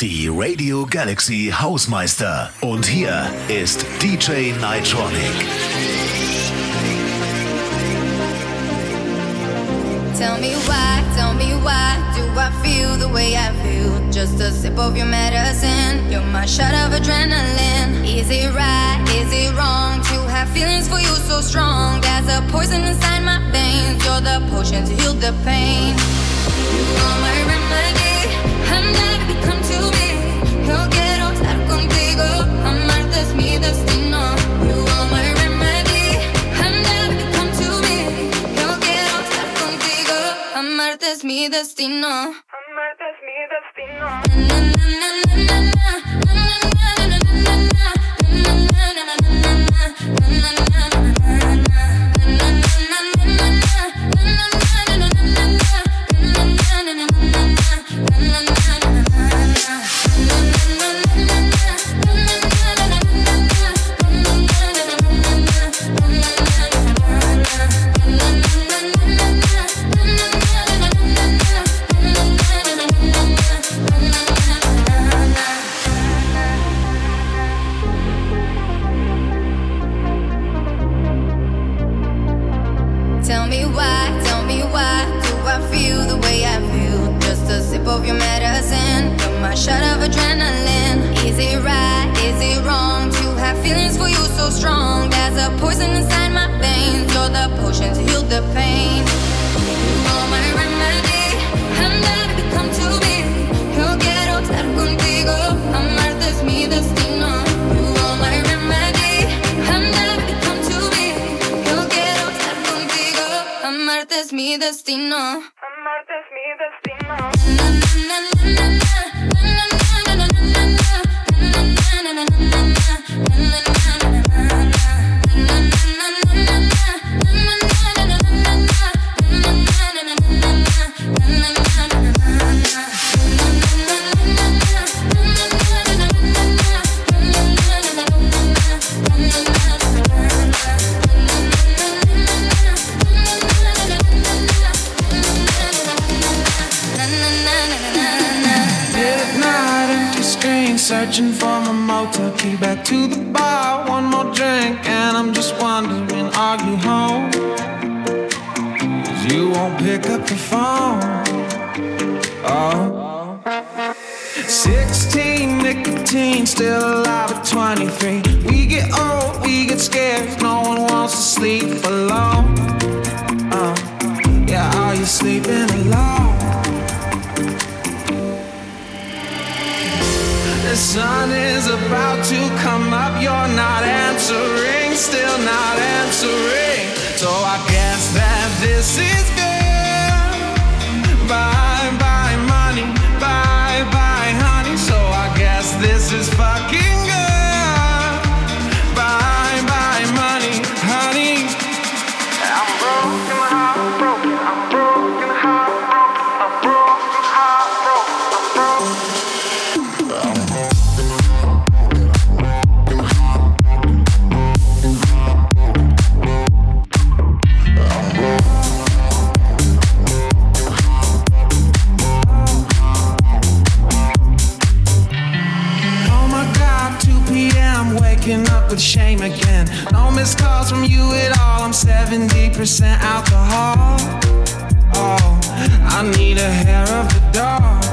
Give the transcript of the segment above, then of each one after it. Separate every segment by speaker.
Speaker 1: Die Radio Galaxy Hausmeister. Und hier ist DJ Nitronic.
Speaker 2: Tell me why, tell me why do I feel the way I feel? Just a sip of your medicine, you're my shot of adrenaline. Is it right, is it wrong to have feelings for you so strong? There's a poison inside my veins, you're the potion to heal the pain. You are my mi destino. Amarte es mi destino.
Speaker 3: phone. Oh. 16, nicotine, still alive at 23. We get old, we get scared, no one wants to sleep alone. Uh. Yeah, are you sleeping alone? The sun is about to come up, you're not answering, still not answering. So I guess that this is bye, bye, money, bye, bye, honey. So I guess this is fucking. 3% alcohol. Oh, I need a hair of the dog.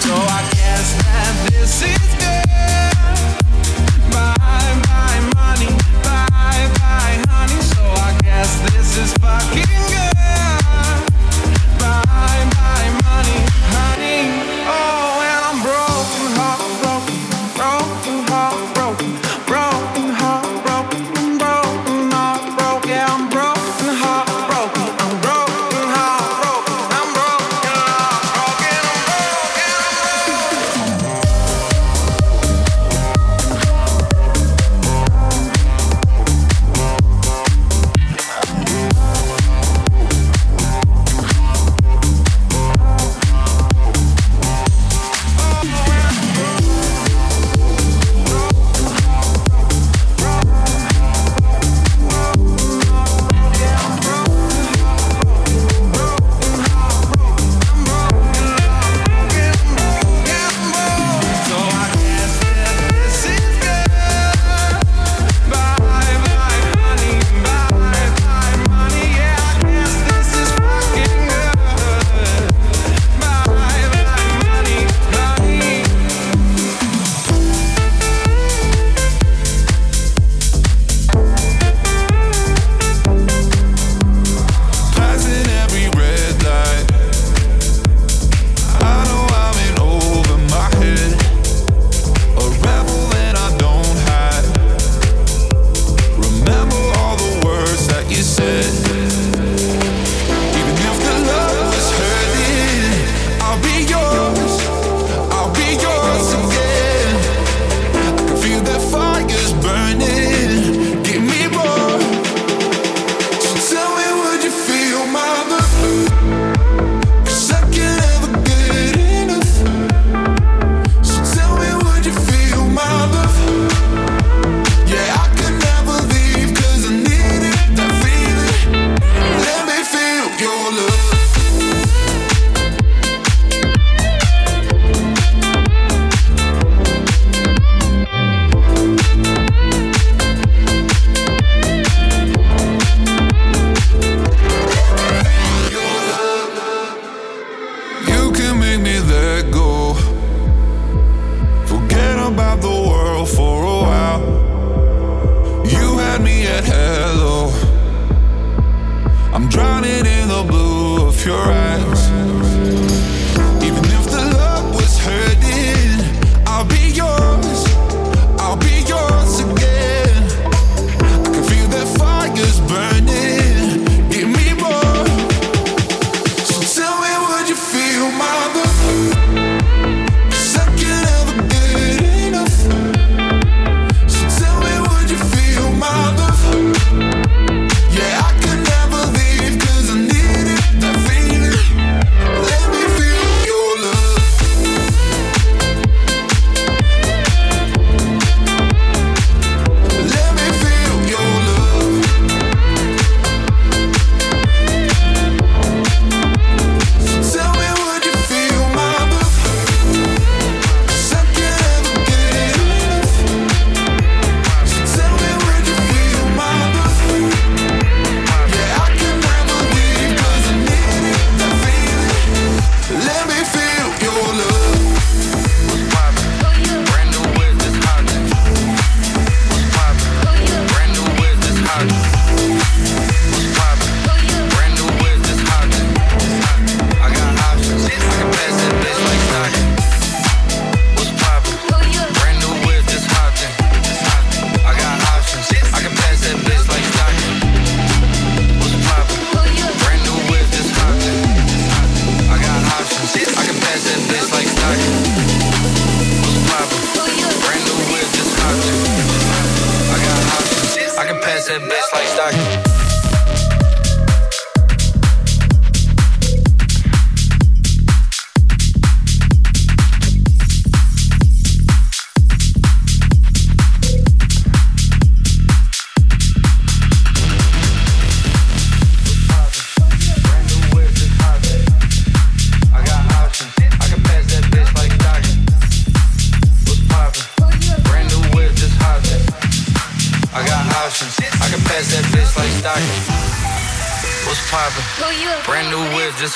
Speaker 3: So I guess that this is good.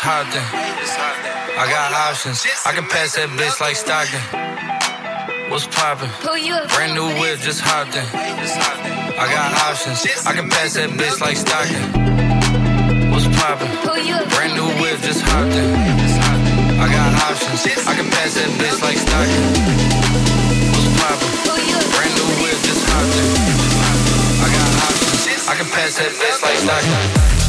Speaker 3: hot then. I
Speaker 4: got options. I can pass that bitch like Stockton. What's poppin'? Brand new whip, just hopped in. I got options. I can pass that bitch like Stockton. What's poppin'? Brand new whip, just hopped in. I got options. I can pass that bitch like Stockton. What's poppin'? Brand new whip, just hopped in. I got options. I can pass that bitch like
Speaker 5: Stockton.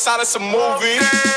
Speaker 5: Outside of some movie.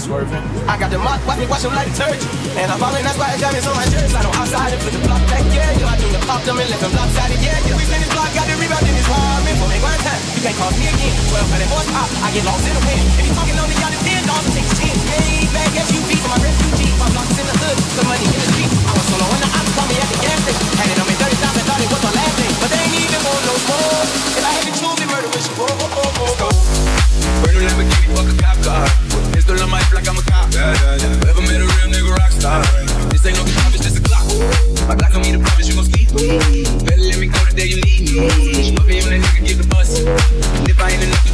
Speaker 6: A nigga
Speaker 7: swerving. I got the mop, watch me wash him like detergent. And I'm ballin', that's why I diamonds on my shirts. I don't outside and flip the block back, yeah, yeah. I do the pop them and left them lopsided, yeah, yeah. We spin this block, got the rebound in his man. For me one time, you can't call me again. 1200 horsepower, I get lost in the wind. If you talking on the yacht, it's 10 dollars, take a chance. Yeah, bag SUV for my refugee. My blocks in the hood, some money in the street. I was solo when the ops called me at the gas station. Had it on me 30 times and thought it was my last thing. But they ain't even want no more. If I had to choose, it murder with you. Whoa, whoa, whoa, whoa.
Speaker 6: Brand new Lamborghini, fuck a cop car. Like I'm a cop.
Speaker 8: yeah, yeah, yeah.
Speaker 6: You ever met a real nigga rock star? This ain't no guitar, bitch, this a clock. My Glock told me to promise you gon' me. Better let me go the day you need me. Me on that nigga, get the bus. And if I ain't enough,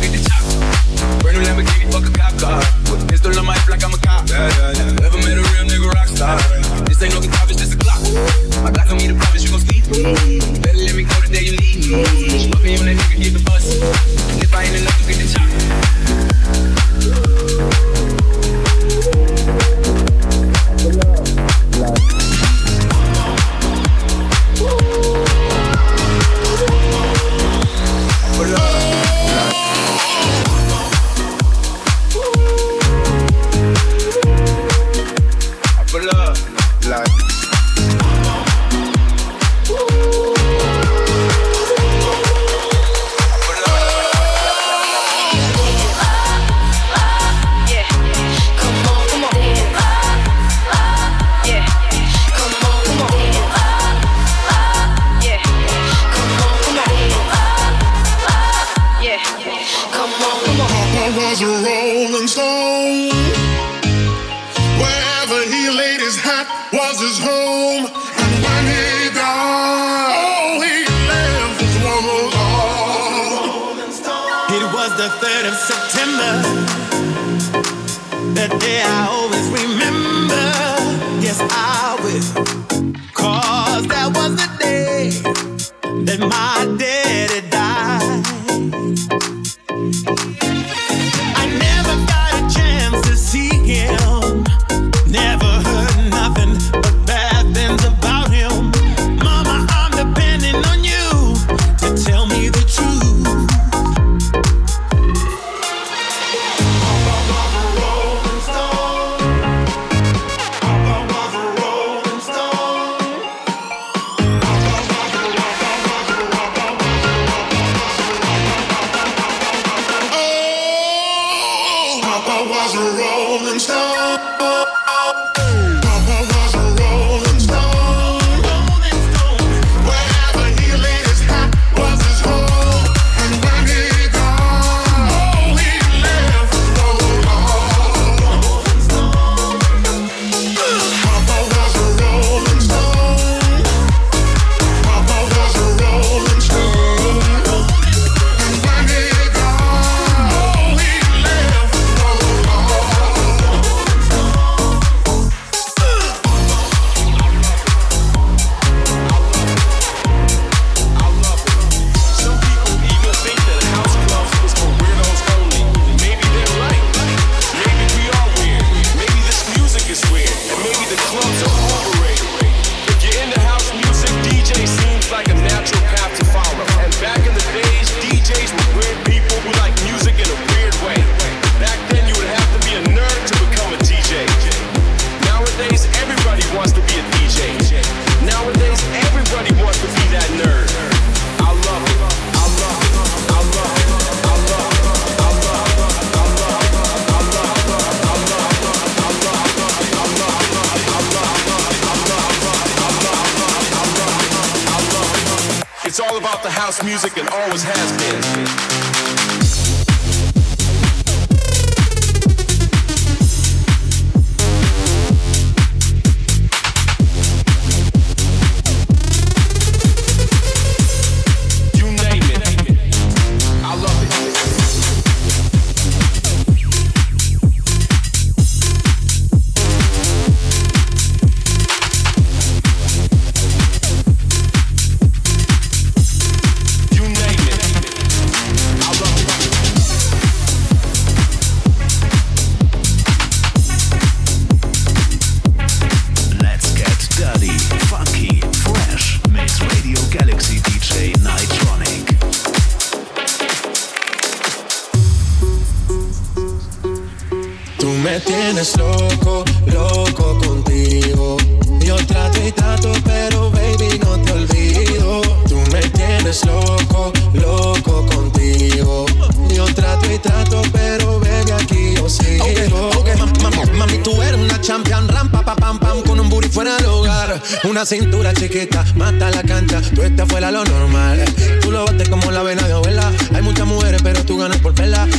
Speaker 9: Cause that was the day that my daddy died.
Speaker 10: we're rolling stone.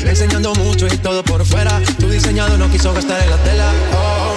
Speaker 10: Enseñando mucho y todo por fuera. Tu diseñado no quiso gastar en la tela. Oh.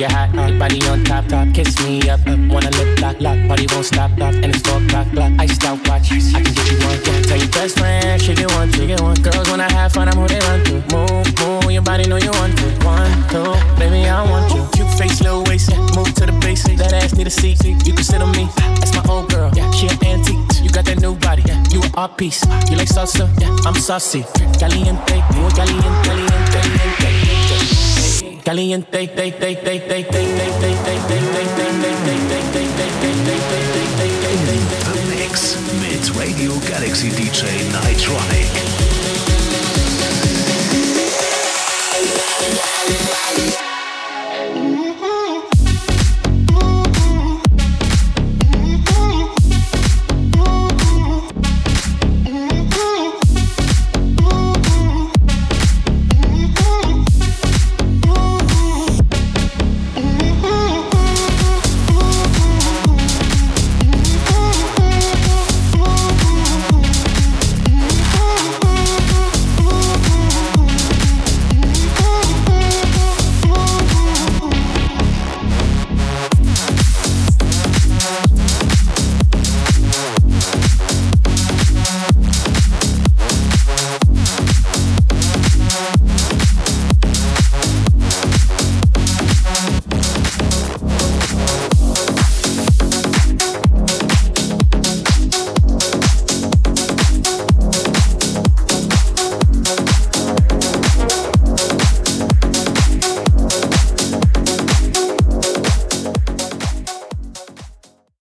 Speaker 11: Make hot, hot, body on top, top, kiss me up, up, wanna lip lock, lock, body won't stop, lock, and it's four o'clock, clock, iced out watch, I can get you one, yeah. Tell your best friend, she get one, she get one. Girls when I have fun, I'm who they run to. Move, move, your body know you want to. One, two, baby I want you. Cute face, little waist, yeah. move to the basic. That ass need a seat, you can sit on me. That's my old girl, yeah. She an antique, you got that new body, yeah. You an art piece, you like salsa, yeah. I'm saucy, caliente, muy caliente, caliente, caliente caliente,
Speaker 1: The Mix mit Radio Galaxy DJ Nitronic.